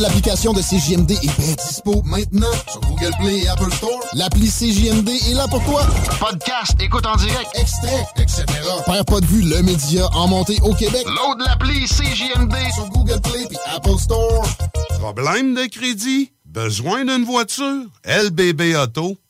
Nouvelle application de CJMD est bien dispo maintenant sur Google Play et Apple Store. L'appli CJMD est là pour toi. Podcast, écoute en direct, extrait, etc. Perds pas de vue, le média en montée au Québec. Load l'appli CJMD sur Google Play et Apple Store. Problème de crédit? Besoin d'une voiture? LBBauto.com.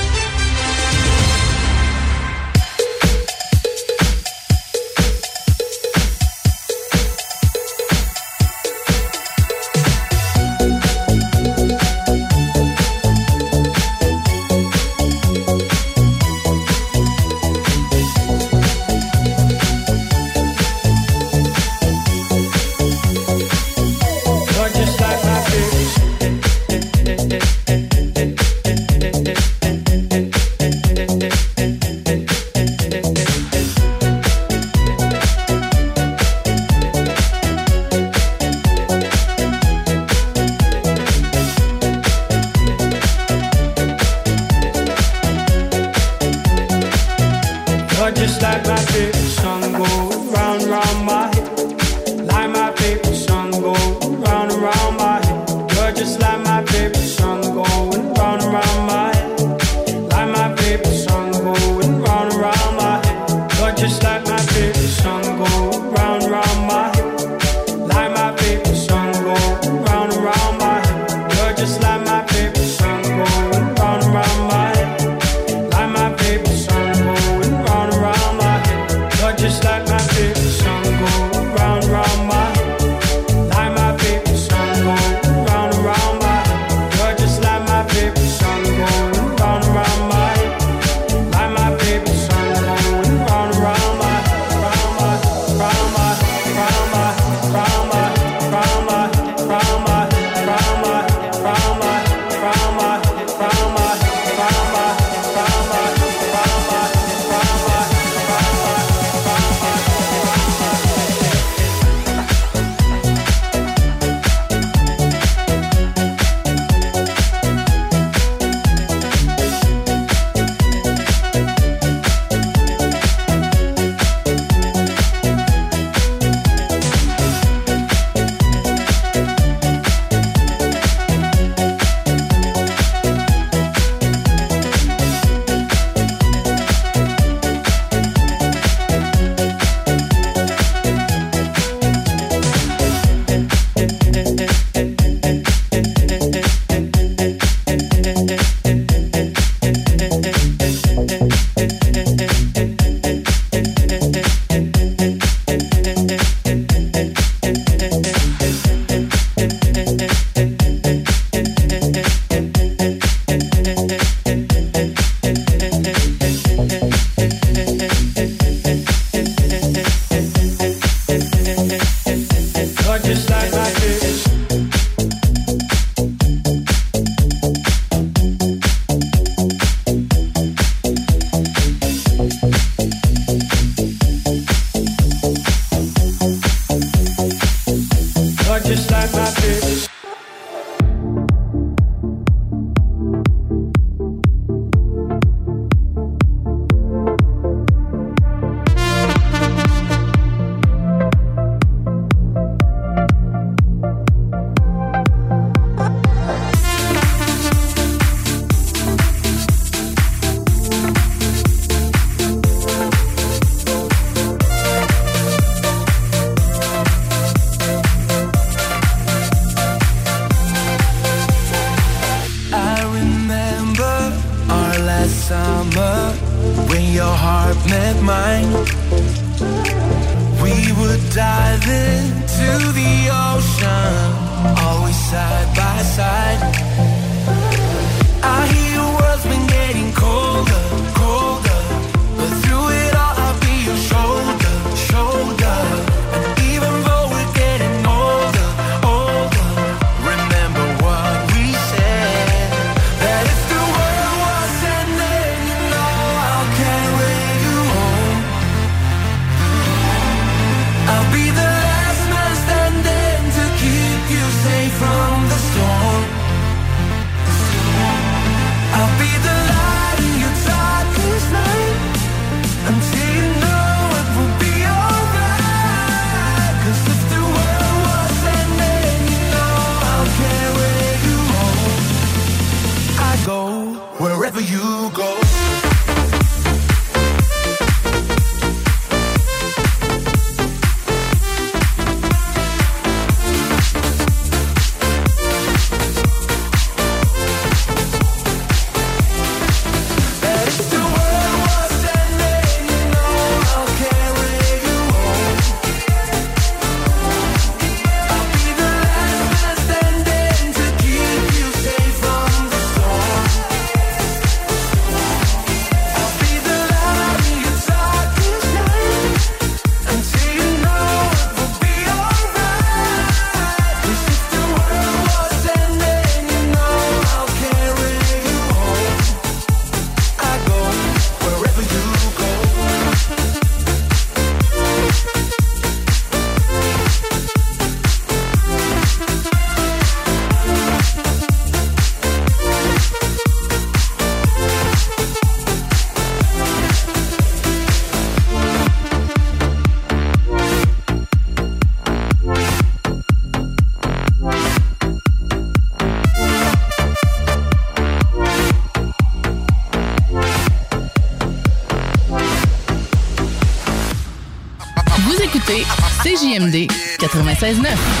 96.9.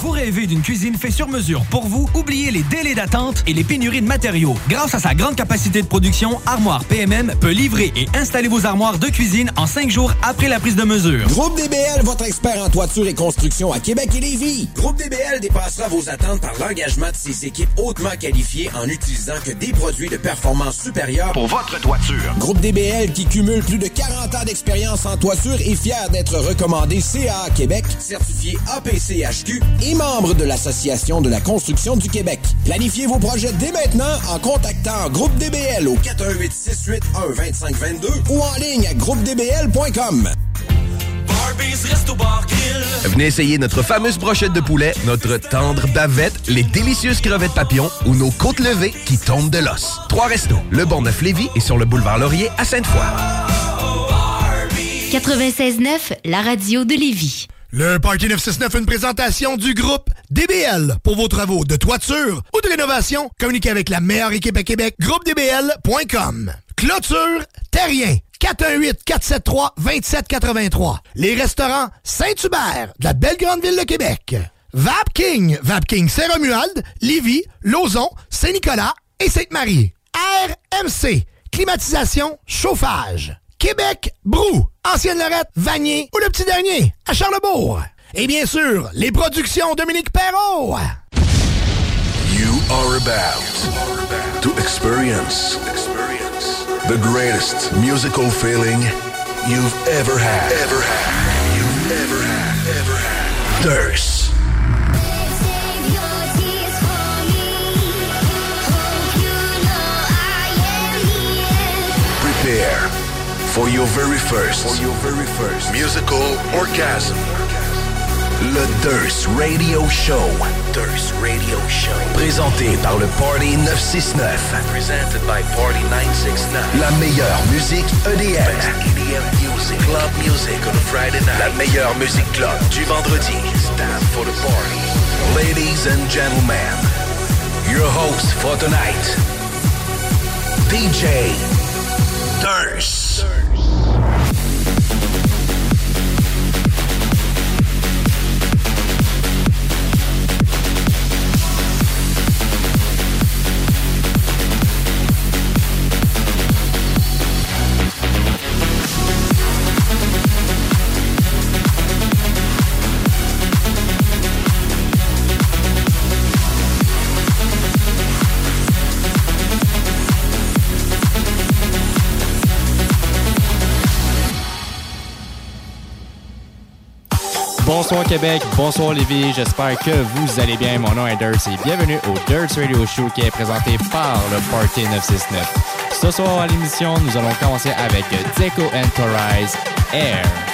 Vous rêvez d'une cuisine faite sur mesure pour vous? Oubliez les délais d'attente et les pénuries de matériaux. Grâce à sa grande capacité de production, Armoire PMM peut livrer et installer vos armoires de cuisine en cinq jours après la prise de mesure. Groupe DBL, votre expert en toiture et construction à Québec et Lévis. Groupe DBL dépassera vos attentes par l'engagement de ses équipes hautement qualifiées en utilisant que des produits de performance supérieure Pour votre toiture. Groupe DBL qui cumule plus de 40 ans d'expérience en toiture est fier d'être recommandé CA Québec, certifié APCHQ et membre de l'Association de la construction du Québec. Planifiez vos projets dès maintenant en contactant Groupe DBL au 418 681 2522 ou en ligne à groupedbl.com. Venez essayer notre fameuse brochette de poulet, notre tendre bavette, les délicieuses crevettes papillons ou nos côtes levées qui tombent de l'os. Trois restos, le Bonneuf Lévis et sur le boulevard Laurier à Sainte-Foy. 96.9, la radio de Lévis. Le Party 969, une présentation du groupe DBL. Pour vos travaux de toiture ou de rénovation, communiquez avec la meilleure équipe à Québec, groupedbl.com. Clôture Terrien, 418-473-2783. Les restaurants Saint-Hubert, de la belle grande ville de Québec. Vapking, Vapking Saint-Romuald, Lévis, Lauson, Saint-Nicolas et Sainte-Marie. RMC, climatisation, chauffage. Québec, Brou, Ancienne Lorette, Vanier ou le petit dernier, à Charlebourg. Et bien sûr, les productions Dominique Perrault. You are about to experience the greatest musical feeling you've ever had. Ever had. You've ever had. Ever had. Thirst. For your very first, for your very first musical orgasm. Le Durst Radio Show. Durst Radio Show. Présenté par le Party 969. Presented by Party 969. La meilleure musique EDM. EDM music. Club music on a Friday night. La meilleure musique club du vendredi. It's time for the party. Ladies and gentlemen, your host for tonight, DJ Durst. Bonsoir Québec, bonsoir Lévis, j'espère que vous allez bien. Mon nom est Dirt et bienvenue au Dirt Radio Show qui est présenté par le Party 969. Ce soir à l'émission, nous allons commencer avec Deco Enterprise Air.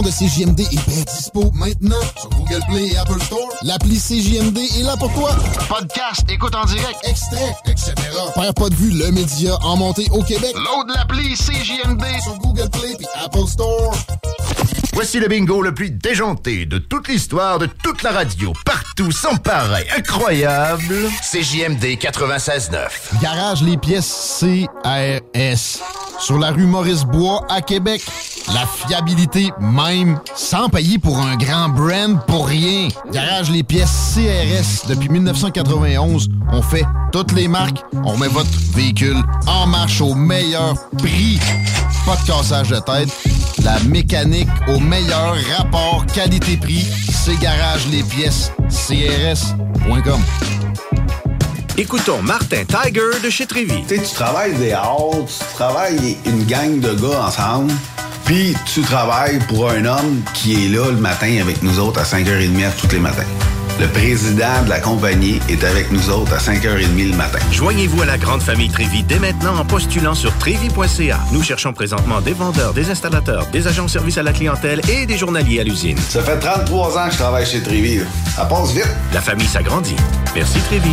De CJMD est bien dispo maintenant sur Google Play et Apple Store. L'appli CJMD est là pour toi. Podcast, écoute en direct, extrait, etc. Père pas de vue, le média en montée au Québec. Load l'appli CJMD sur Google Play et Apple Store. Voici le bingo le plus déjanté de toute l'histoire de toute la radio. Partout, sans pareil, incroyable. CJMD 96.9. Garage les pièces CRS. Sur la rue Maurice-Bois à Québec. La fiabilité même, sans payer pour un grand brand pour rien. Garage les pièces CRS. Depuis 1991, on fait toutes les marques. On met votre véhicule en marche au meilleur prix. Pas de cassage de tête. La mécanique au meilleur rapport qualité-prix. C'est Garage les pièces CRS.com. Écoutons Martin Tiger de chez Trévy. Tu sais, tu travailles des heures, tu travailles une gang de gars ensemble, puis tu travailles pour un homme qui est là le matin avec nous autres à 5h30 tous les matins. Le président de la compagnie est avec nous autres à 5h30 le matin. Joignez-vous à la grande famille Trévi dès maintenant en postulant sur trévi.ca. Nous cherchons présentement des vendeurs, des installateurs, des agents de service à la clientèle et des journaliers à l'usine. Ça fait 33 ans que je travaille chez Trévi. Ça passe vite. La famille s'agrandit. Merci Trévi.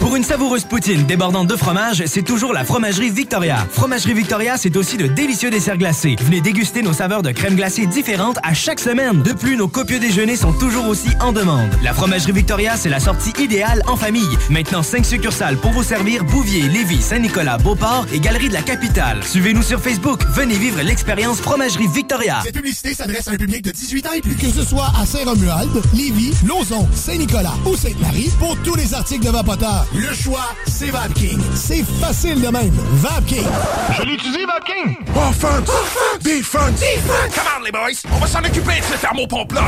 Pour une savoureuse poutine débordante de fromage, c'est toujours la Fromagerie Victoria. Fromagerie Victoria, c'est aussi de délicieux desserts glacés. Venez déguster nos saveurs de crème glacée différentes à chaque semaine. De plus, nos copieux déjeuners sont toujours aussi en demande. La Fromagerie Victoria, c'est la sortie idéale en famille. Maintenant, 5 succursales pour vous servir Bouvier, Lévis, Saint-Nicolas, Beauport et Galerie de la Capitale. Suivez-nous sur Facebook. Venez vivre l'expérience Fromagerie Victoria. Cette publicité s'adresse à un public de 18 ans et plus. Que ce soit à Saint-Romuald, Lévis, Lauson, Saint-Nicolas ou Sainte-Marie, pour tous les articles de Vapoteur, le choix, c'est VapKing. C'est facile de même. VapKing. Je l'utilise, Vapking! Offense! Defense! Defense! Come on, les boys! On va s'en occuper de ce thermopompe-là!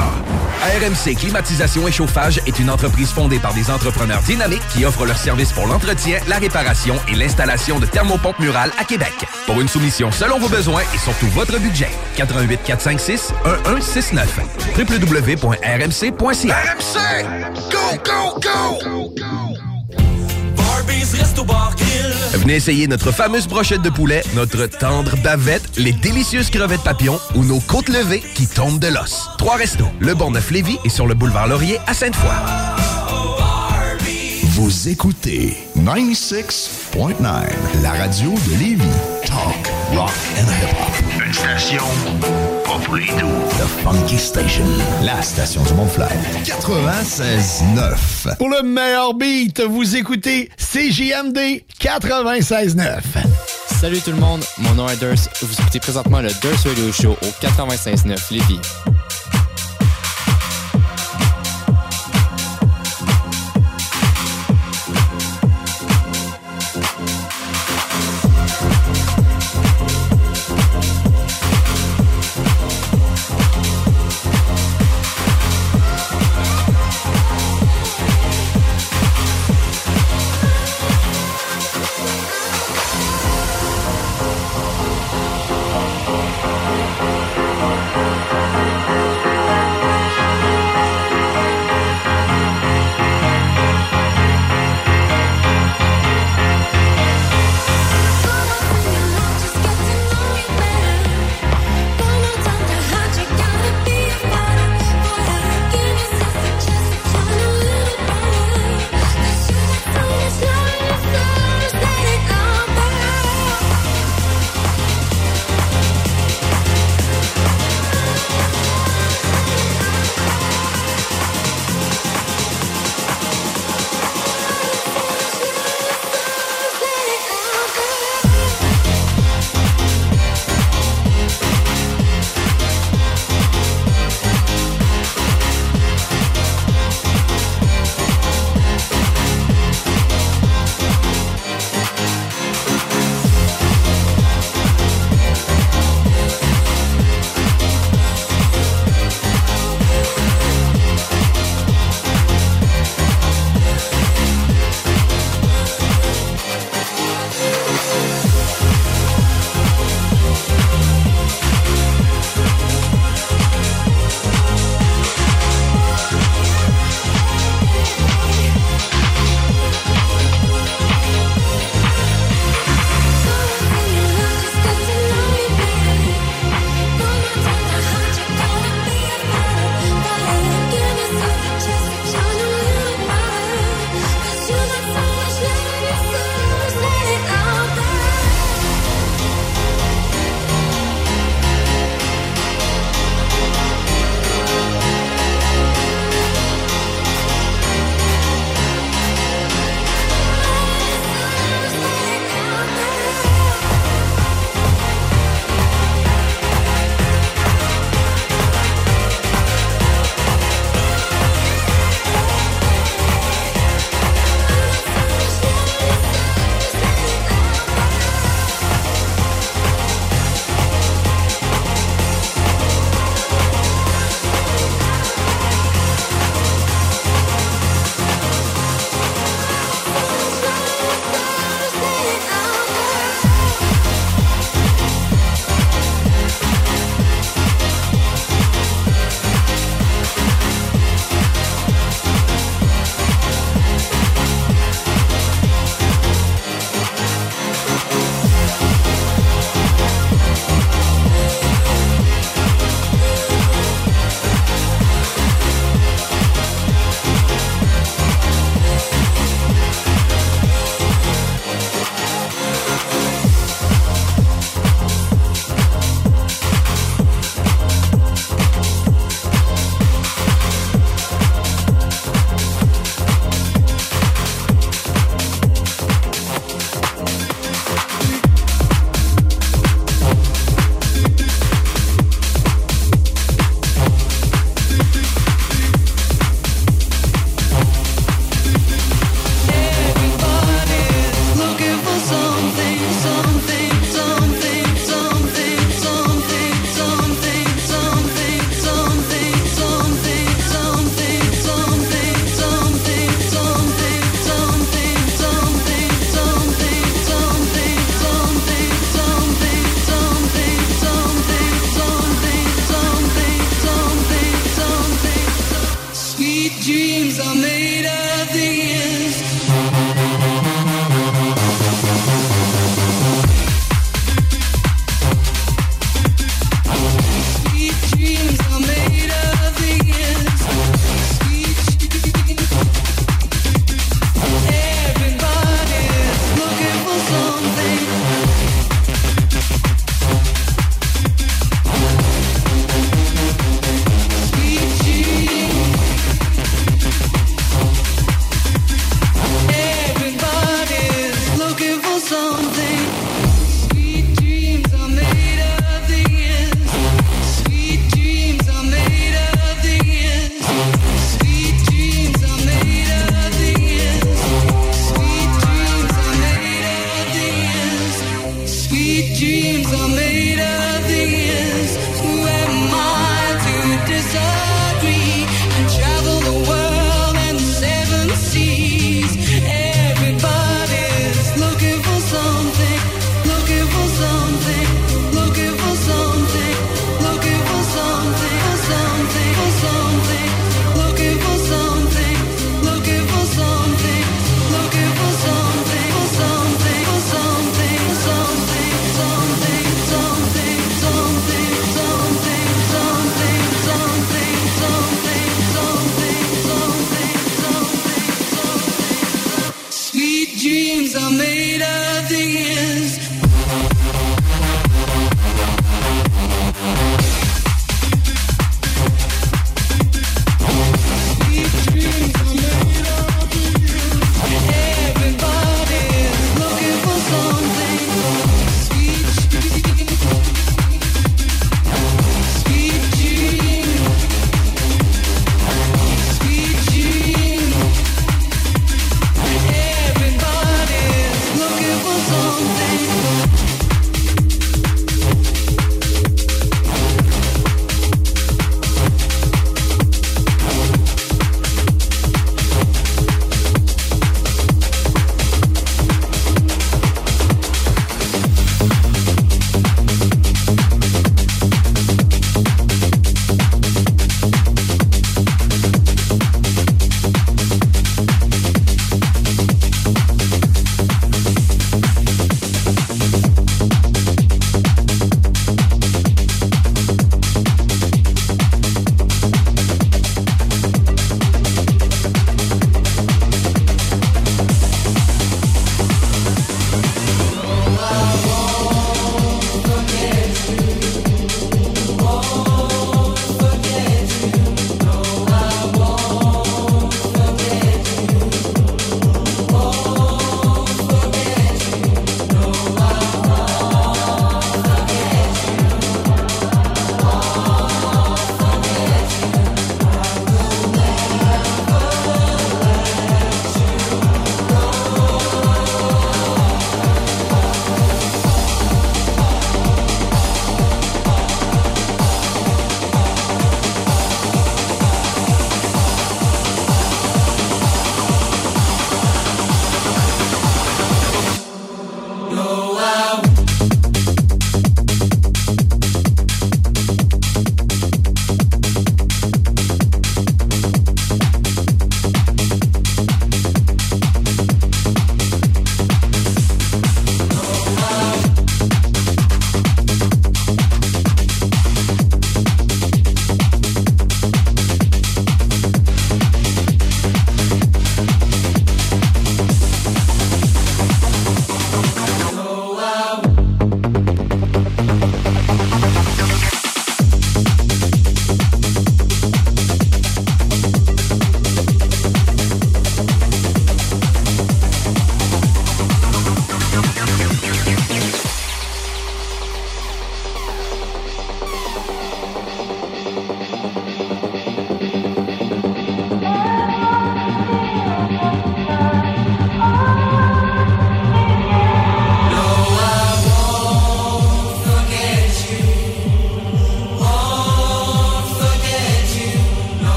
RMC Climatisation et Chauffage est une entreprise fondée par des entrepreneurs dynamiques qui offrent leurs services pour l'entretien, la réparation et l'installation de thermopompes murales à Québec. Pour une soumission selon vos besoins et surtout votre budget, 88 456 1169 www.rmc.ca RMC! Go, go, go! Venez essayer notre fameuse brochette de poulet, notre tendre bavette, les délicieuses crevettes papillons ou nos côtes levées qui tombent de l'os. Trois restos, le Bonneuf-Lévis et sur le boulevard Laurier à Sainte-Foy. Vous écoutez 96.9, la radio de Lévis. Talk, rock and hip-hop. Une station The Funky Station, la station du Mont-Flair. 96.9. Pour le meilleur beat, vous écoutez CJMD 96.9. Salut tout le monde, mon nom est Durs. Vous écoutez présentement le Durs Radio Show au 96.9 Lévis.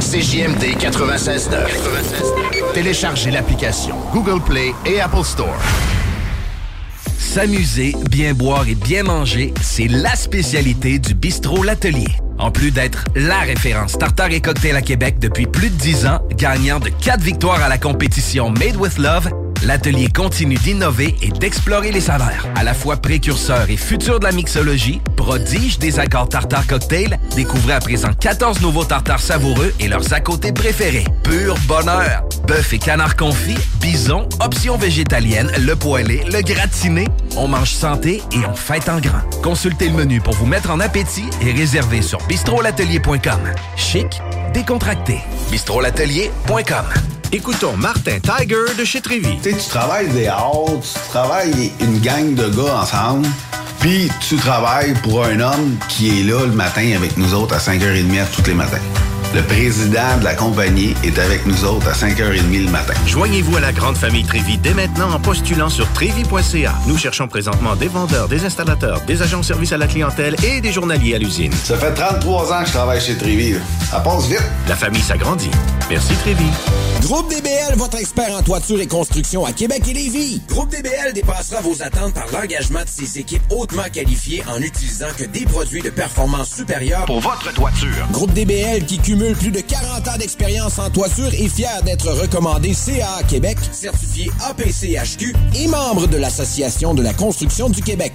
CJMD 96.9. Téléchargez l'application Google Play et Apple Store. S'amuser, bien boire et bien manger, c'est la spécialité du bistrot L'Atelier. En plus d'être la référence tartare et cocktail à Québec depuis plus de 10 ans, gagnant de 4 victoires à la compétition Made with Love, l'atelier continue d'innover et d'explorer les saveurs. À la fois précurseur et futur de la mixologie, prodige des accords tartare cocktail, découvrez à présent 14 nouveaux tartares savoureux et leurs à côté préférés. Pur bonheur! Bœuf et canard confit, bison, options végétaliennes, le poêlé, le gratiné. On mange santé et on fête en grand. Consultez le menu pour vous mettre en appétit et réservez sur bistrolatelier.com. Chic, décontracté. bistrolatelier.com. Écoutons Martin Tiger de chez Trévy. Tu sais, tu travailles des heures, tu travailles une gang de gars ensemble, puis tu travailles pour un homme qui est là le matin avec nous autres à 5h30 tous les matins. Le président de la compagnie est avec nous autres à 5h30 le matin. Joignez-vous à la grande famille Trévi dès maintenant en postulant sur trévi.ca. Nous cherchons présentement des vendeurs, des installateurs, des agents de service à la clientèle et des journaliers à l'usine. Ça fait 33 ans que je travaille chez Trévi. Ça passe vite. La famille s'agrandit. Merci Trévi. Groupe DBL, votre expert en toiture et construction à Québec et Lévis. Groupe DBL dépassera vos attentes par l'engagement de ses équipes hautement qualifiées en utilisant que des produits de performance supérieure Pour votre toiture. Groupe DBL qui cumule plus de 40 ans d'expérience en toiture est fier d'être recommandé CA Québec, certifié APCHQ et membre de l'Association de la construction du Québec.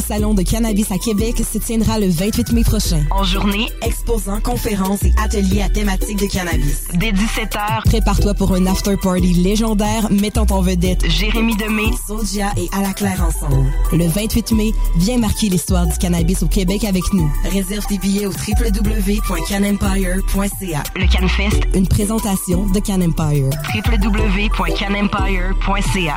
salon de cannabis à Québec se tiendra le 28 mai prochain. En journée, exposants, conférences et ateliers à thématique de cannabis. Dès 17h, Prépare-toi pour un after party légendaire mettant en vedette Jérémy Demé, Sodia et À la Claire ensemble. le 28 mai. Viens marquer l'histoire du cannabis au Québec avec nous. Réserve tes billets au www.canempire.ca. Le CanFest, Une présentation de Can Empire. www.canempire.ca.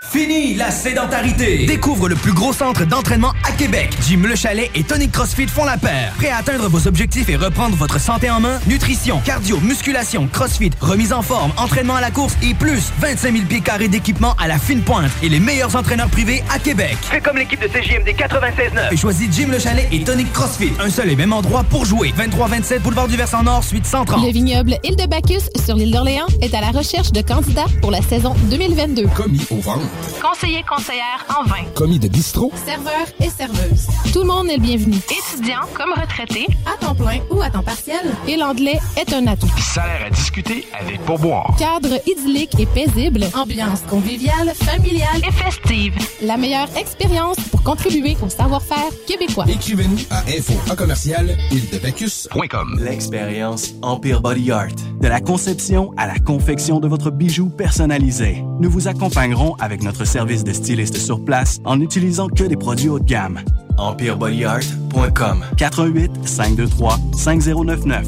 Fini la sédentarité! Découvre le plus gros centre d'entraînement à Québec. Jim Le Chalet et Tonic CrossFit font la paire. Prêt à atteindre vos objectifs et reprendre votre santé en main? Nutrition, cardio, musculation, CrossFit, remise en forme, entraînement à la course et plus 25 000 pieds carrés d'équipement à la fine pointe et les meilleurs entraîneurs privés à Québec. Fais comme l'équipe de CJMD 96.9 et choisis Jim Le Chalet et Tonic CrossFit. Un seul et même endroit pour jouer. 23-27 Boulevard du Versant Nord, suite 130. Le vignoble Île de Bacchus sur l'île d'Orléans est à la recherche de candidats pour la saison 2022. Commis au ventre. Conseiller conseillère en vin. Commis de bistrot. Serveur et serveuse. Tout le monde est le bienvenu. Étudiant comme retraité, à temps plein ou à temps partiel. Et l'anglais est un atout. Salaire à discuter avec pourboire. Cadre idyllique et paisible, ambiance conviviale, familiale et festive. La meilleure expérience pour contribuer au savoir-faire québécois. Écrivez-nous à info à commercial L'expérience Empire Body Art. De la conception à la confection de votre bijou personnalisé. Nous vous accompagnerons avec notre service de styliste sur place en n'utilisant que des produits haut de gamme. EmpireBodyArt.com 88 523 5099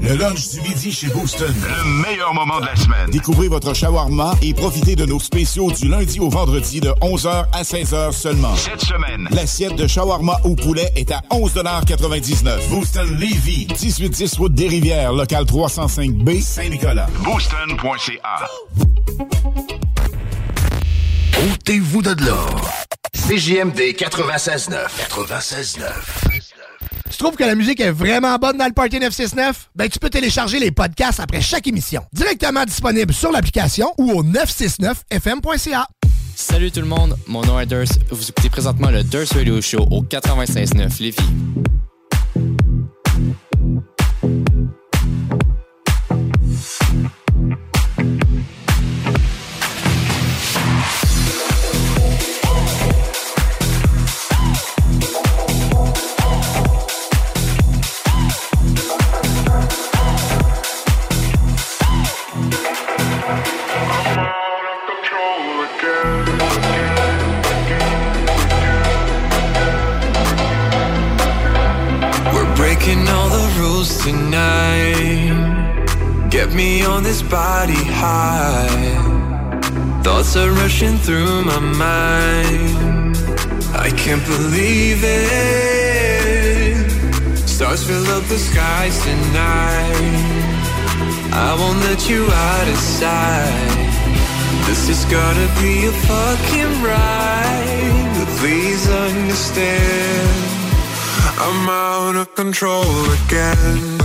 Le lunch du midi chez Booston. Le meilleur moment de la semaine. Découvrez votre shawarma et profitez de nos spéciaux du lundi au vendredi de 11h à 16h seulement. Cette semaine, l'assiette de shawarma au poulet est à 11,99 Booston Levy, 1810 route des Rivières, local 305B, Saint-Nicolas. Booston.ca. Ôtez-vous de l'or. CJMD 96.9. 96.9. Tu trouves que la musique est vraiment bonne dans le Party 969? Ben, tu peux télécharger les podcasts après chaque émission. Directement disponible sur l'application ou au 969fm.ca. Salut tout le monde, mon nom est Durst. Vous écoutez présentement le Durst Radio Show au 96.9 Lévis. Me on this body high. Thoughts are rushing through my mind. I can't believe it. Stars fill up the skies tonight. I won't let you out of sight. This has gotta be a fucking ride. Please understand. I'm out of control again,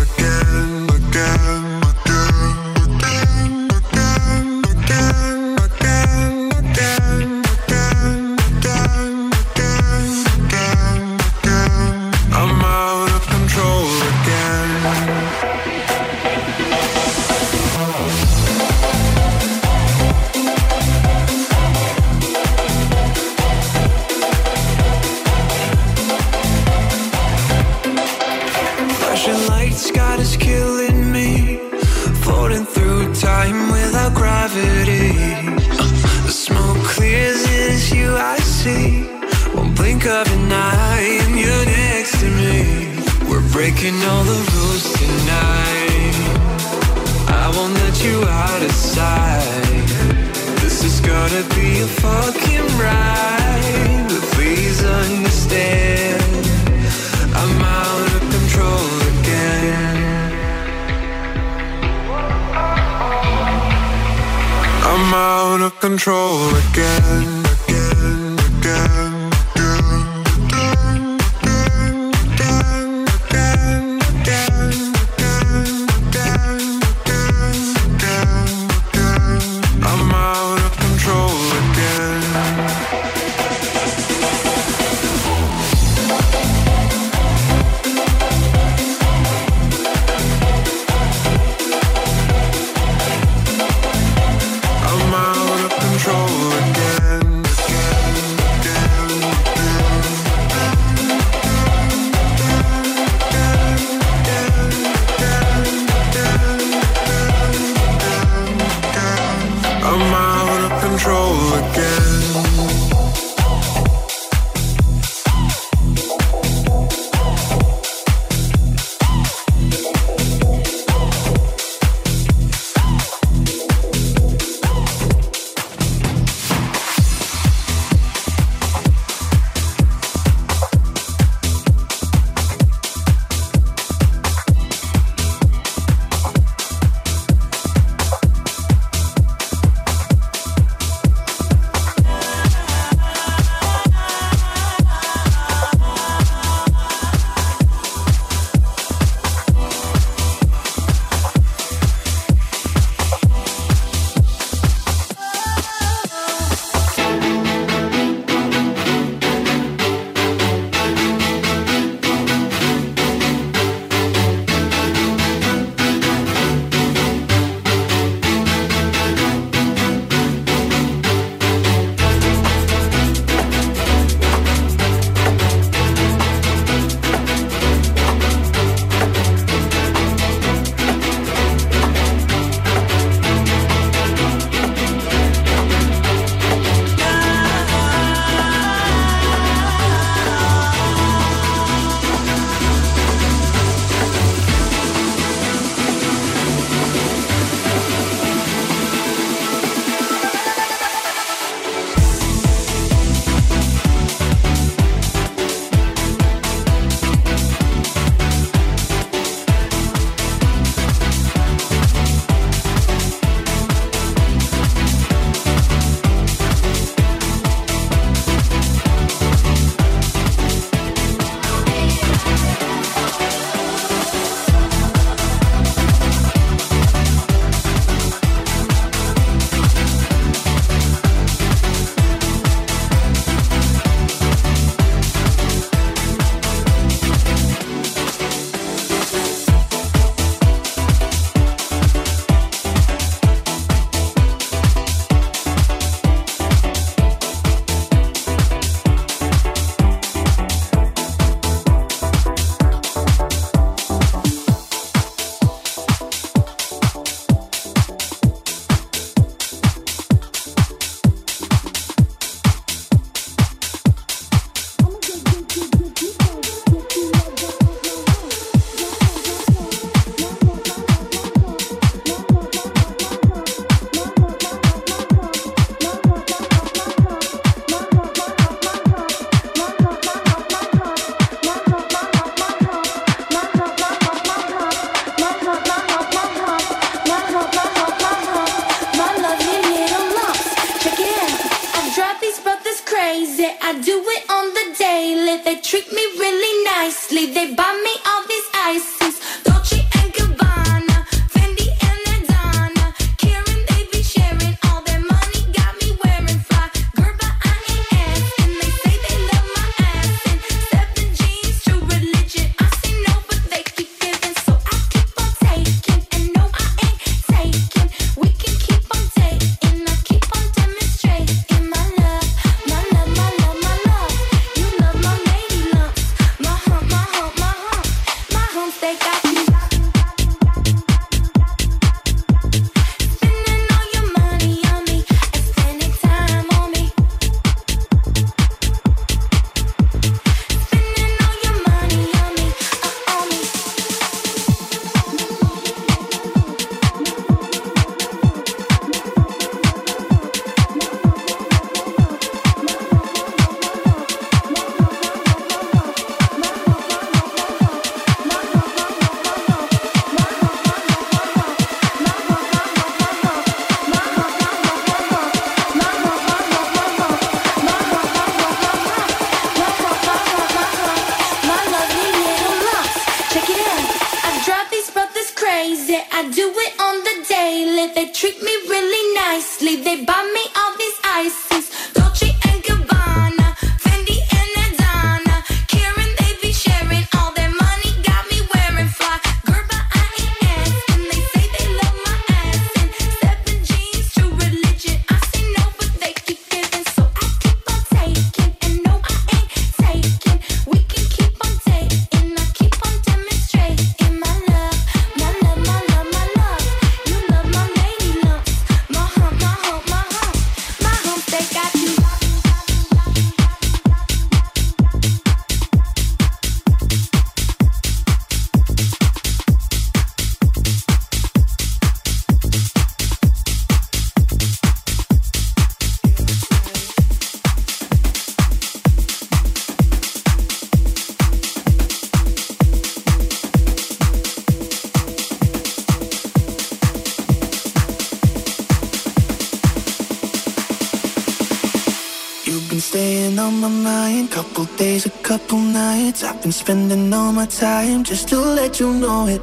been spending all my time just to let you know it.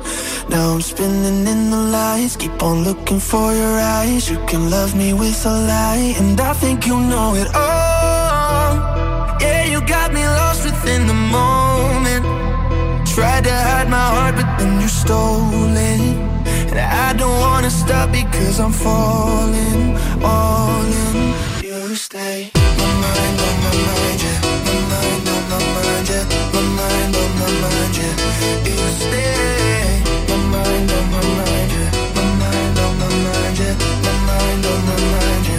Now I'm spinning in the lights, keep on looking for your eyes. You can love me with a lie, and I think you know it. Oh, yeah, you got me lost within the moment. Tried to hide my heart, but then you stole it. And I don't wanna stop because I'm falling, all in. You stay my mind on my mind, yeah, my mind on my mind, yeah on my mind, yeah. You stay, my mind, on my mind, yeah. My mind, on my mind, yeah. My mind, on my mind, yeah.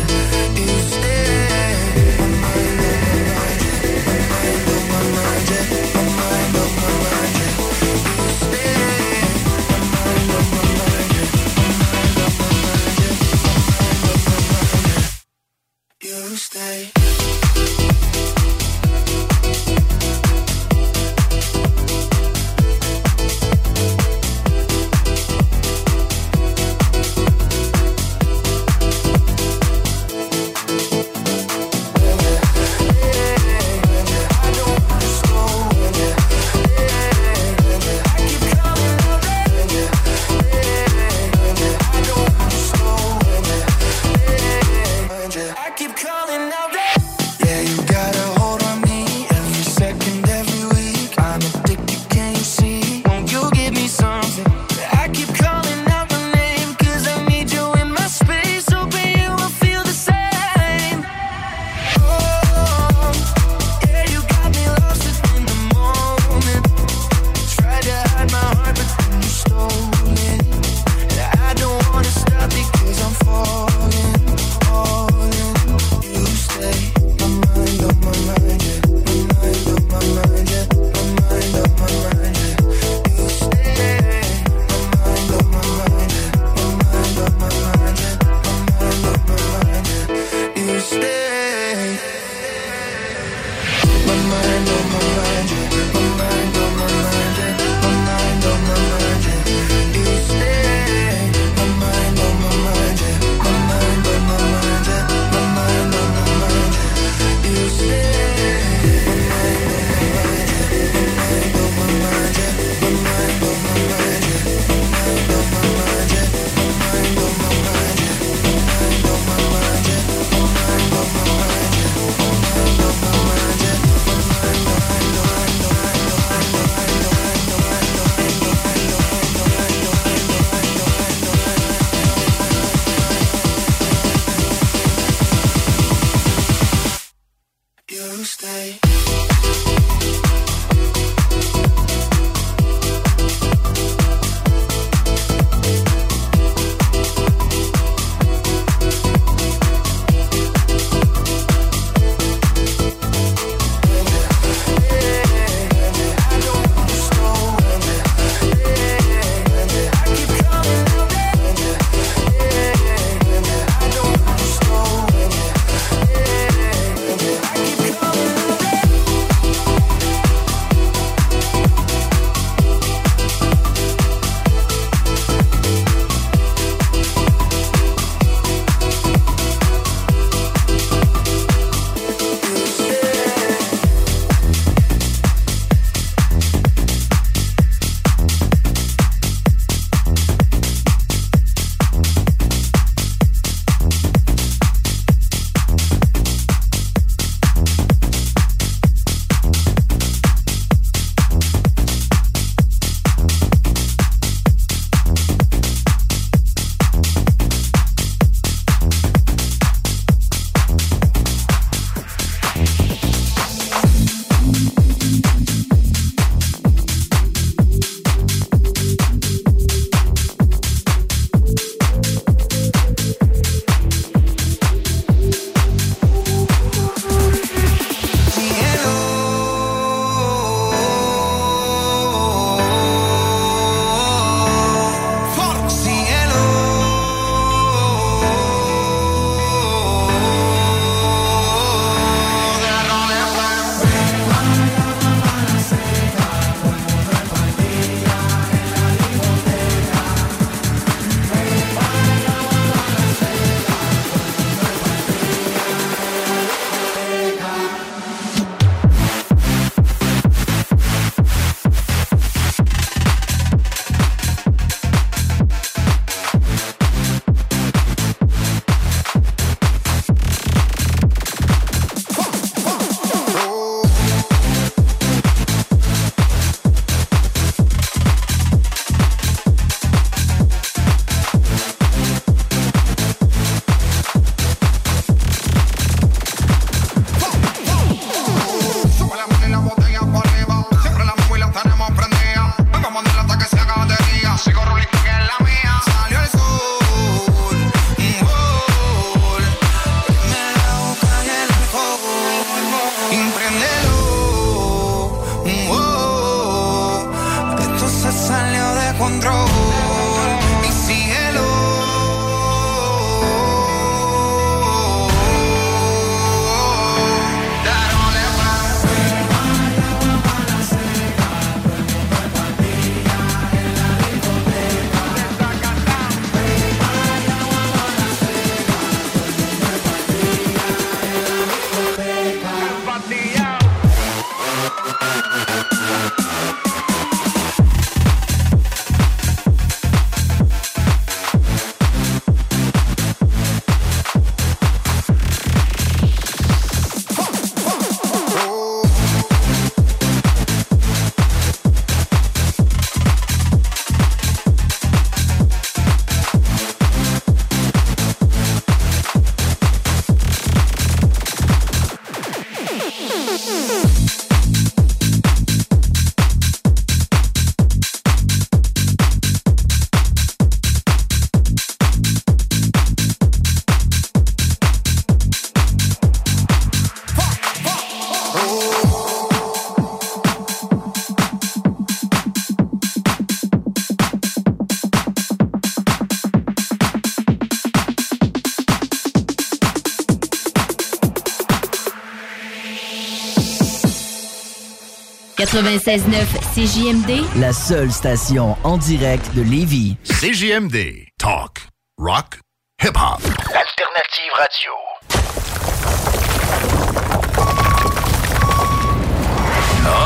CJMD, la seule station en direct de Lévis. CJMD. Talk, rock, hip-hop. Alternative radio.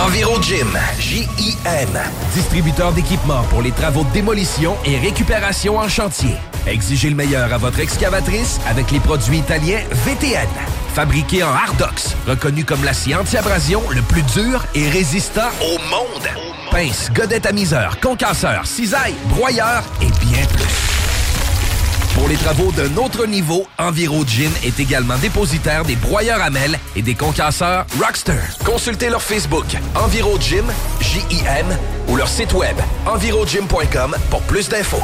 EnviroGym, J-I-M. Distributeur d'équipements pour les travaux de démolition et récupération en chantier. Exigez le meilleur à votre excavatrice avec les produits italiens VTN. Fabriqué en Hardox, reconnu comme l'acier anti-abrasion le plus dur et résistant au monde. Pince, godette à miseur, concasseur, cisaille, broyeur et bien plus. Pour les travaux d'un autre niveau, Enviro Gym est également dépositaire des broyeurs à mêles et des concasseurs Rockster. Consultez leur Facebook Enviro Gym, J-I-M, ou leur site web envirogym.com pour plus d'infos.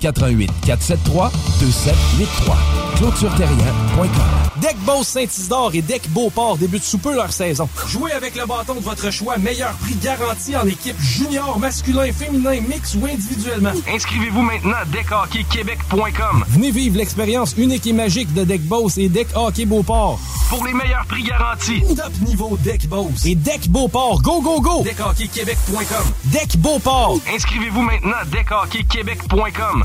88 473 2783. ClôtureTerrien.com. Deck Boss Saint-Isidore et Deck Beauport débutent sous peu leur saison. Jouez avec le bâton de votre choix, meilleur prix garanti en équipe junior, masculin, féminin, mix ou individuellement. Inscrivez-vous maintenant à deckhockeyquebec.com. Venez vivre l'expérience unique et magique de Deck Boss et Deck Hockey Beauport. Pour les meilleurs prix garantis. Top niveau Deck Boss et Deck Beauport. Go, go, go! Deckhockeyquebec.com. Deck Beauport. Inscrivez-vous maintenant à deckhockeyquebec.com.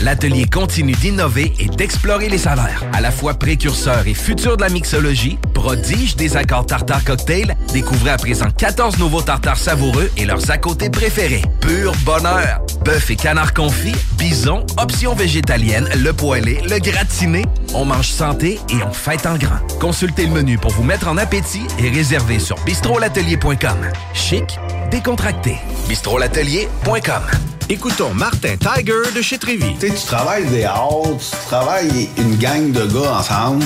l'atelier continue d'innover et d'explorer les saveurs. À la fois précurseur et futur de la mixologie, prodige des accords tartare cocktail, découvrez à présent 14 nouveaux tartares savoureux et leurs à côté préférés. Pur bonheur! Bœuf et canard confit, bison, options végétaliennes, le poêlé, le gratiné. On mange santé et on fête en grand. Consultez le menu pour vous mettre en appétit et réservez sur bistrolatelier.com. Chic, décontracté. bistrolatelier.com. Écoutons Martin Tiger de chez Trévy. Tu sais, tu travailles des heures, tu travailles une gang de gars ensemble,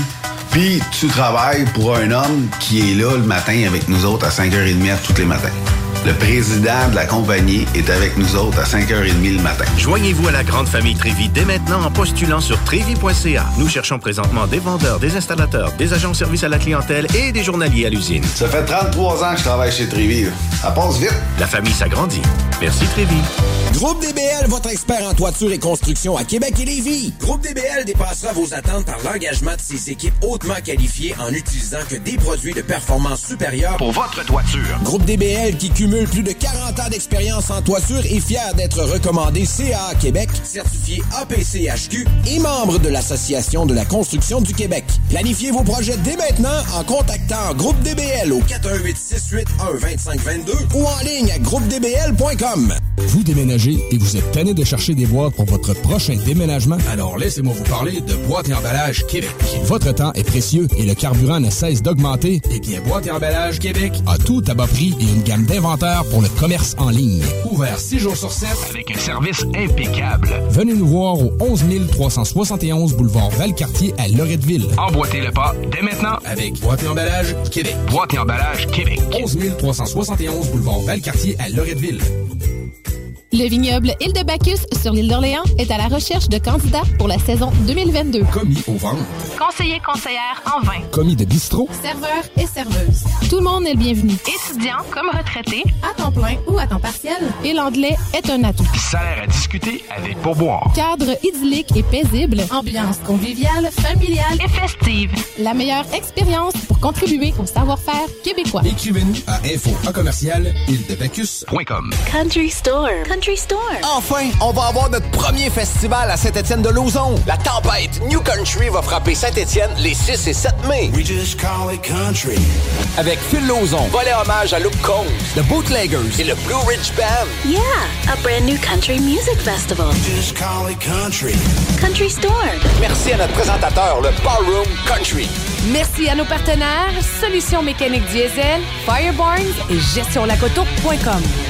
puis tu travailles pour un homme qui est là le matin avec nous autres à 5h30 tous les matins. Le président de la compagnie est avec nous autres à 5h30 le matin. Joignez-vous à la grande famille Trévi dès maintenant en postulant sur trévi.ca. Nous cherchons présentement des vendeurs, des installateurs, des agents de service à la clientèle et des journaliers à l'usine. Ça fait 33 ans que je travaille chez Trévi. Ça passe vite. La famille s'agrandit. Merci Trévi. Groupe DBL, votre expert en toiture et construction à Québec et Lévis. Groupe DBL dépassera vos attentes par l'engagement de ses équipes hautement qualifiées en utilisant que des produits de performance supérieure Pour votre toiture. Groupe DBL qui cumule plus de 40 ans d'expérience en toiture est fier d'être recommandé CA Québec, certifié APCHQ et membre de l'Association de la construction du Québec. Planifiez vos projets dès maintenant en contactant Groupe DBL au 418 681 2522 ou en ligne à groupedbl.com. Vous déménagez et vous êtes tanné de chercher des boîtes pour votre prochain déménagement? Alors laissez-moi vous parler de Boîte et Emballage Québec. Votre temps est précieux et le carburant ne cesse d'augmenter. Eh bien, Boîte et Emballage Québec a tout à bas prix et une gamme d'inventaires pour le commerce en ligne. Ouvert 6 jours sur 7 Avec un service impeccable. Venez nous voir au 11 371 boulevard Valcartier à Loretteville. Emboîtez le pas dès maintenant Avec Boîte et Emballage Québec. Boîte et emballage Québec. 11 371 boulevard Valcartier à Loretteville. Le vignoble Île de Bacchus sur l'île d'Orléans est à la recherche de candidats pour la saison 2022. Commis au ventre. Conseiller conseillère en vin. Commis de bistrot. Serveur et serveuse. Tout le monde est le bienvenu. Étudiant comme retraité, à temps plein ou à temps partiel. Et l'anglais est un atout. Salaire à discuter avec pourboire. Cadre idyllique et paisible. Ambiance conviviale, familiale et festive. La meilleure expérience pour contribuer au savoir-faire québécois. Écrivez-nous à info à commercial île-de-bacchus.com. Country Store. Country Store. Enfin, on va avoir notre premier festival à Saint-Étienne de Lauzon. La tempête New Country va frapper Saint-Étienne les 6 et 7 mai. We just call it country. Avec Phil Lauzon, volet hommage à Luke Combs, The Bootleggers et le Blue Ridge Band. Yeah, a brand new country music festival. Just call it country. Country Store. Merci à notre présentateur, le Ballroom Country. Merci à nos partenaires Solutions mécaniques diesel, Firebarns et gestionlacoto.com.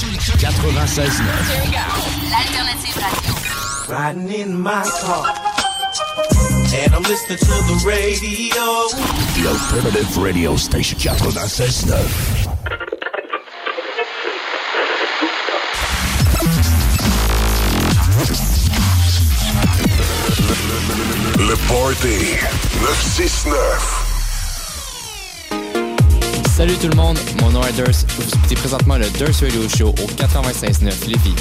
96.9. L'alternative radio. Riding in my car, And I'm listening to the radio. The Alternative Radio Station 96.9. Le Party 969. Salut tout le monde, mon nom est Durs. Vous écoutez présentement le Durs Radio Show au 96.9 Lévis.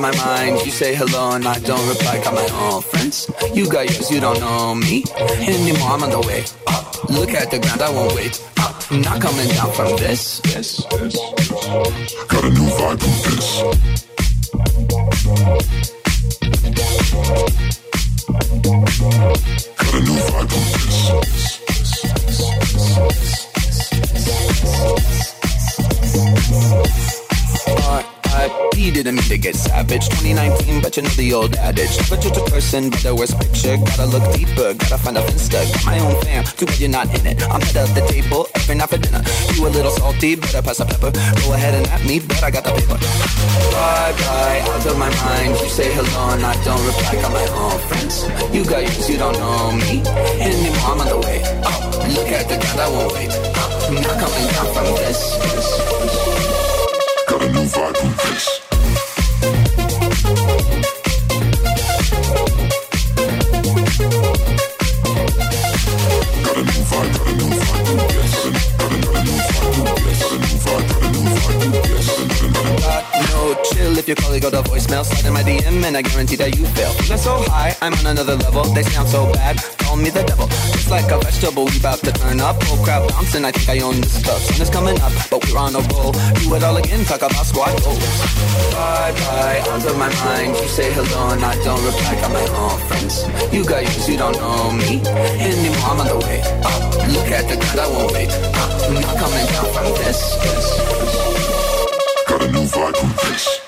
My mind. You say hello and I don't reply. Got my own friends. You got yours, you don't know me anymore. I'm on the way up. Look at the ground, I won't wait up. I'm not coming down from this. Yes, yes. Got a new vibe from this. You know the old adage. But you're a person by the worst picture. Gotta look deeper, gotta find a finsta. Got my own fam, too bad you're not in it. I'm head of the table every night for dinner. You a little salty, better pass the pepper. Go ahead and at me, but I got the paper. Bye bye, out of my mind. You say hello and I don't reply. Got my own friends. You got yours, you don't know me anymore. I'm on the way oh, up. Look at the ground, I won't wait up. I'm not coming down from this. this, this. Got a new vibe from this. Chill if your colleague got a voicemail. Slide in my DM and I guarantee that you fail. Feeling so high, I'm on another level. They sound so bad, call me the devil. It's like a vegetable, we about to turn up. Whole crowd bouncing, I think I own this club. Sun is coming up, but we're on a roll. Do it all again, talk about squad goals. Bye bye, out of my mind. You say hello and I don't reply. Got my own friends. You got yours, you don't know me anymore. I'm on the way up. Look at the ground, I won't wait up. I'm not coming down from this. A new vibe from this.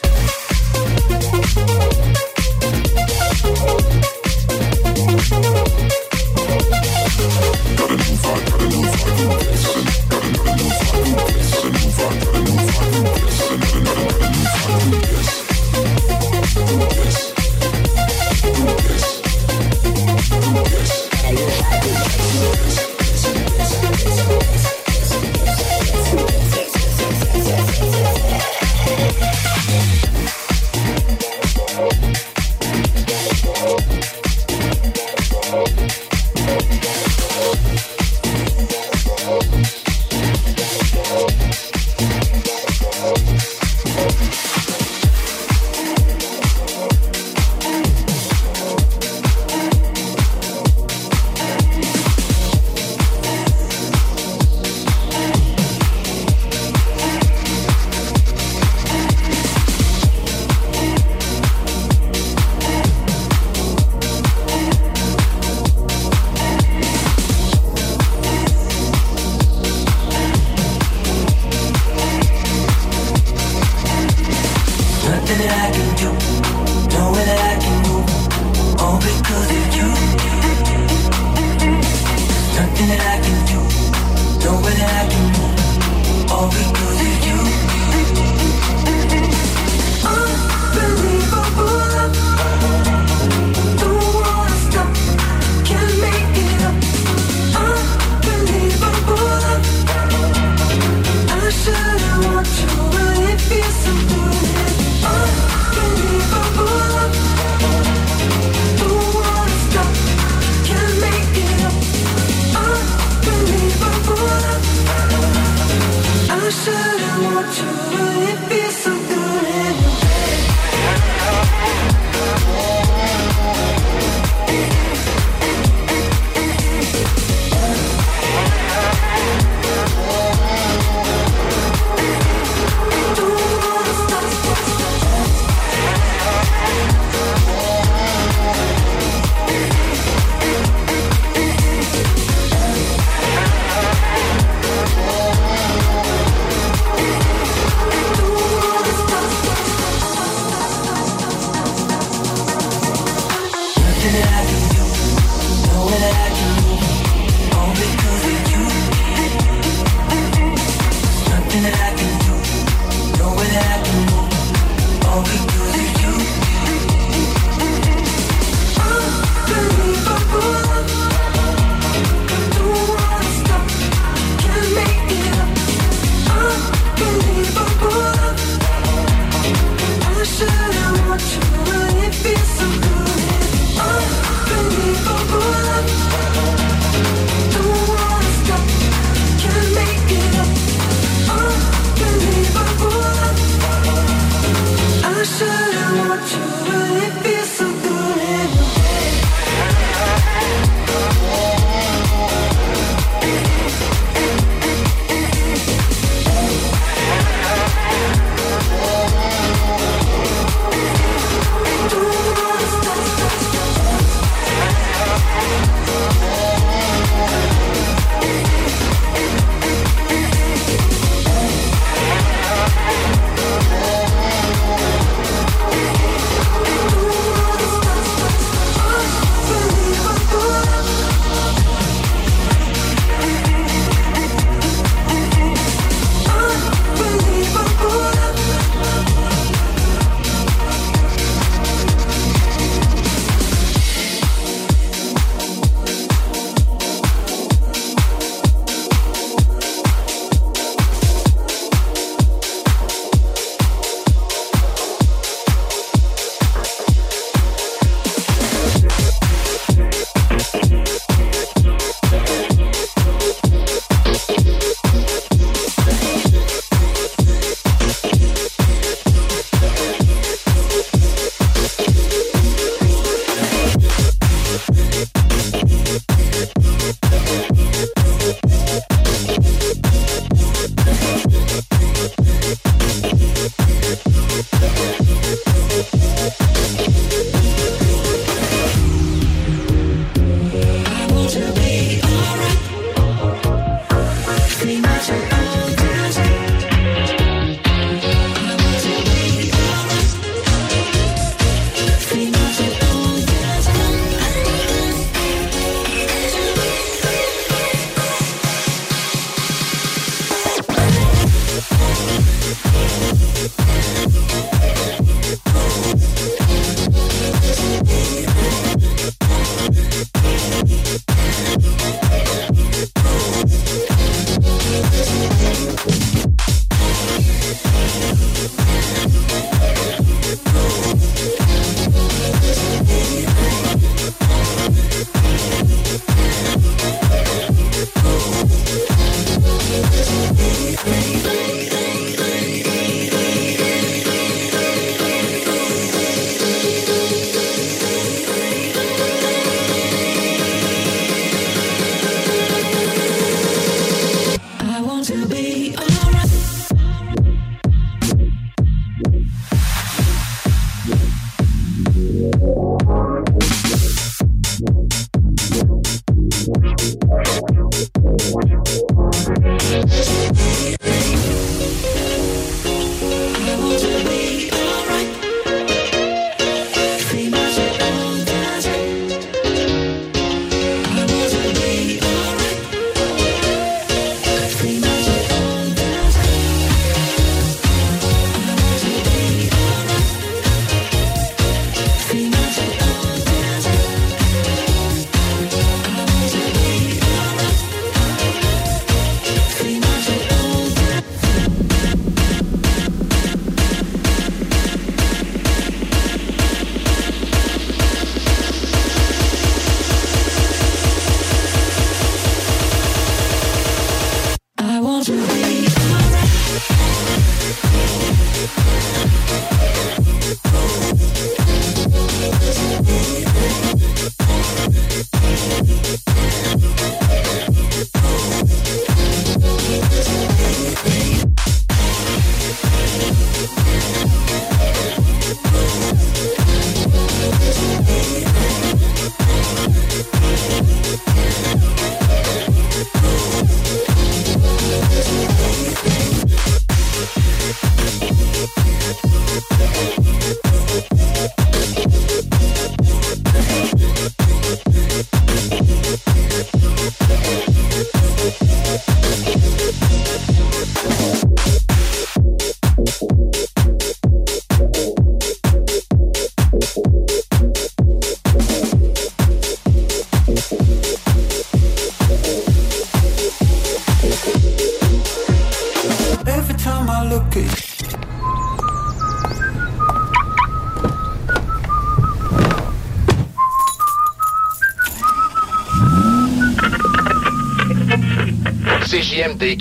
could it be?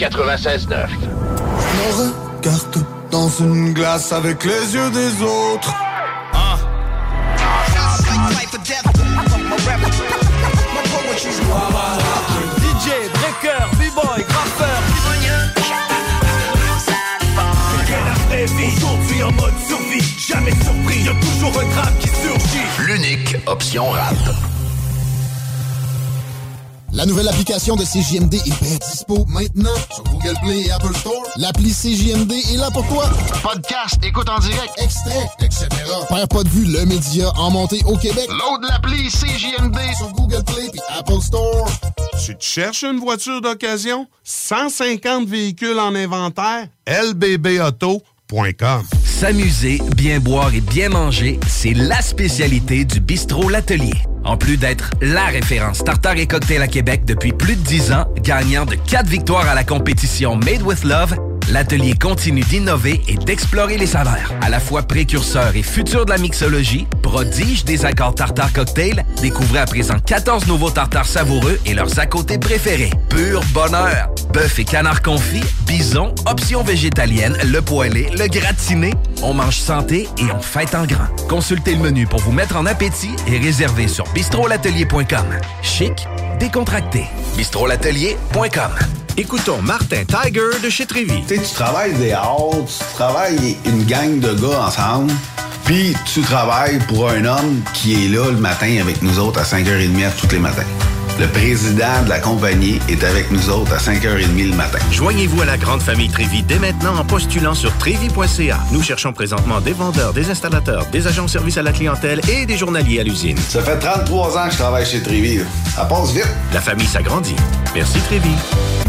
96.9. Je me regarde dans une glace avec les yeux des autres. DJ, breaker, b-boy, graffeur. Aujourd'hui en mode survie, jamais surpris, y'a toujours un drame qui surgit. L'unique option rap. La nouvelle application de CJMD est bien dispo maintenant Google Play et Apple Store. L'appli CJMD est là pour toi. Podcast, écoute en direct, extrait, etc. Père pas de vue, le média en montée au Québec. Load l'appli CJMD sur Google Play et Apple Store. Tu te cherches une voiture d'occasion? 150 véhicules en inventaire? lbbauto.com S'amuser, bien boire et bien manger, c'est la spécialité du bistrot L'Atelier. En plus d'être la référence tartare et cocktail à Québec depuis plus de 10 ans, gagnant de 4 victoires à la compétition Made with Love, l'atelier continue d'innover et d'explorer les saveurs. À la fois précurseur et futur de la mixologie, prodige des accords tartare cocktail, découvrez à présent 14 nouveaux tartares savoureux et leurs à côté préférés. Pur bonheur! Bœuf et canard confit, bison, options végétaliennes, le poêlé, le gratiné. On mange santé et on fête en grand. Consultez le menu pour vous mettre en appétit et réservez sur bistrolatelier.com. Chic, décontracté. bistrolatelier.com. Écoutons Martin Tiger de chez Trévy. Tu sais, tu travailles des heures, tu travailles une gang de gars ensemble, puis tu travailles pour un homme qui est là le matin avec nous autres à 5h30 tous les matins. Le président de la compagnie est avec nous autres à 5h30 le matin. Joignez-vous à la grande famille Trévi dès maintenant en postulant sur trévi.ca. Nous cherchons présentement des vendeurs, des installateurs, des agents de service à la clientèle et des journaliers à l'usine. Ça fait 33 ans que je travaille chez Trévi. Ça passe vite. La famille s'agrandit. Merci Trévi.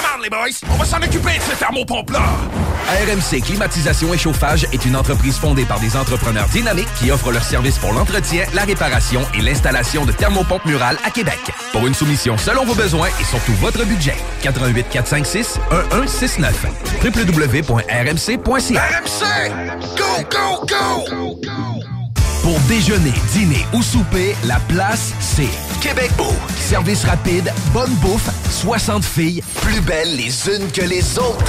Come on, les boys! On va s'en occuper de ce thermopompe-là! RMC Climatisation et Chauffage est une entreprise fondée par des entrepreneurs dynamiques qui offrent leurs services pour l'entretien, la réparation et l'installation de thermopompes murales à Québec. Pour une soumission selon vos besoins et surtout votre budget, 88 456 1169 www.rmc.ca RMC! Go, go, go! Pour déjeuner, dîner ou souper, la place, c'est Québec Beau. Service rapide, bonne bouffe, 60 filles, plus belles les unes que les autres.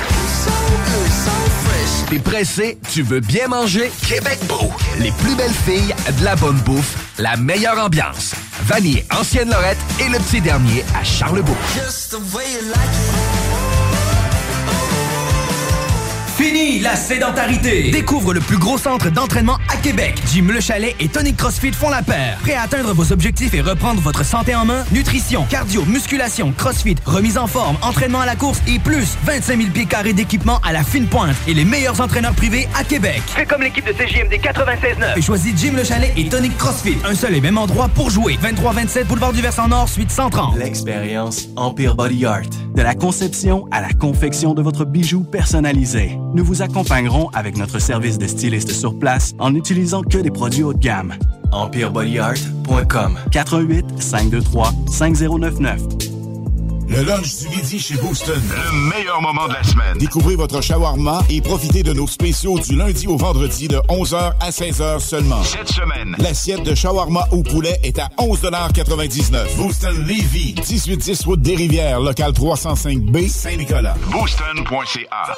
T'es pressé, tu veux bien manger? Québec Beau. Les plus belles filles, de la bonne bouffe, la meilleure ambiance. Vanier, Ancienne Lorette et le petit dernier à Charlebourg. Fini la sédentarité! Découvre le plus gros centre d'entraînement à Québec. Jim Le Chalet et Tonic CrossFit font la paire. Prêt à atteindre vos objectifs et reprendre votre santé en main? Nutrition, cardio, musculation, CrossFit, remise en forme, entraînement à la course et plus 25 000 pieds carrés d'équipement à la fine pointe et les meilleurs entraîneurs privés à Québec. Fais comme l'équipe de CJMD 96.9 et choisis Jim Le Chalet et Tonic CrossFit. Un seul et même endroit pour jouer. 23-27 Boulevard du Versant Nord, suite 130. L'expérience Empire Body Art. De la conception à la confection de votre bijou personnalisé. Nous vous accompagnerons avec notre service de styliste sur place en n'utilisant que des produits haut de gamme. EmpireBodyArt.com 418 523 5099 Le lunch du midi chez Booston. Le meilleur moment de la semaine. Découvrez votre shawarma et profitez de nos spéciaux du lundi au vendredi de 11h à 16h seulement. Cette semaine, l'assiette de shawarma au poulet est à 11,99 Booston Levy, 1810 route des Rivières, local 305B, Saint-Nicolas. Booston.ca.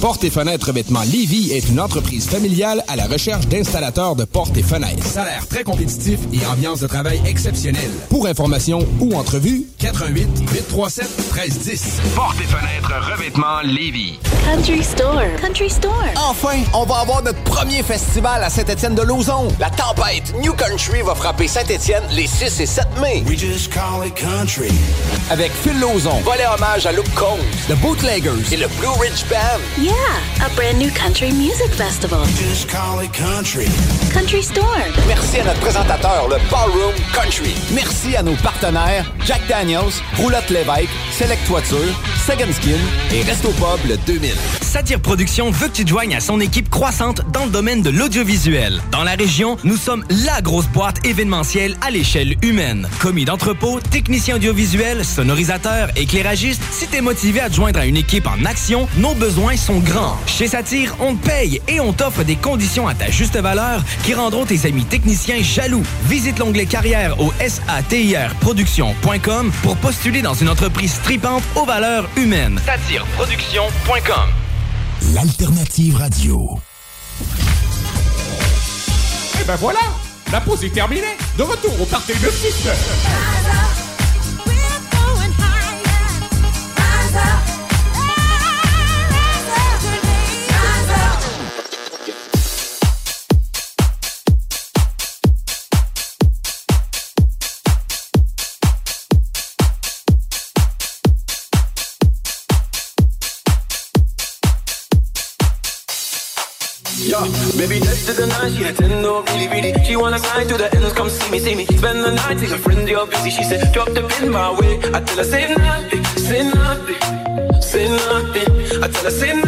Portes et fenêtres revêtement Lévy est une entreprise familiale à la recherche d'installateurs de portes et fenêtres. Salaire très compétitif et ambiance de travail exceptionnelle. Pour information ou entrevue, 88 837 1310. Portes et fenêtres revêtement Lévis. Country Store. Country Store. Enfin, on va avoir notre premier festival à Saint-Étienne de Lauzon. La tempête New Country va frapper Saint-Étienne les 6 et 7 mai. We just call it country. Avec Phil Lauzon, volet hommage à Luke Combs, The Bootleggers et le Blue Ridge Band. Yeah, a brand new country music festival. Just call it country. Country Store. Merci à notre présentateur, le Ballroom Country. Merci à nos partenaires Jack Daniels, Roulotte Lévesque, Select Toiture, Second Skin et Resto Pub le 2000. Satire Productions veut que tu te joignes à son équipe croissante dans le domaine de l'audiovisuel. Dans la région, nous sommes la grosse boîte événementielle à l'échelle humaine. Commis d'entrepôt, technicien audiovisuel, sonorisateur, éclairagiste, si t'es motivé à te joindre à une équipe en action, nos besoins sont grands. Chez Satire, on te paye et on t'offre des conditions à ta juste valeur qui rendront tes amis techniciens jaloux. Visite l'onglet carrière au satirproduction.com pour postuler dans une entreprise tripante aux valeurs humaines. Satireproduction.com L'alternative radio. Et ben voilà, la pause est terminée. De retour au party de 6 Yeah, baby, dead to the night, she had ten no really, really. She wanna grind to the ends, come see me, see me. Spend the night, take a friend, you're busy. She said, drop the pin my way. I tell her, say nothing, say nothing, say nothing. I tell her, say nothing.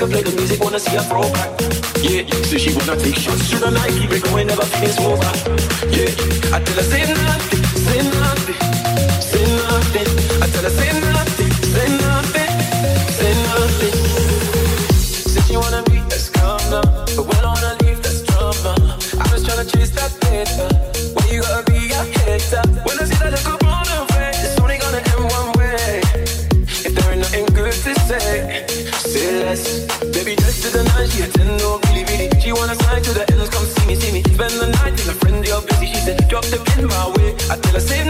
can play the music, wanna see her throw back. Yeah, so she wanna take shots to the night, keep it going, never feeling sober. Yeah, I tell her, say no. Let's save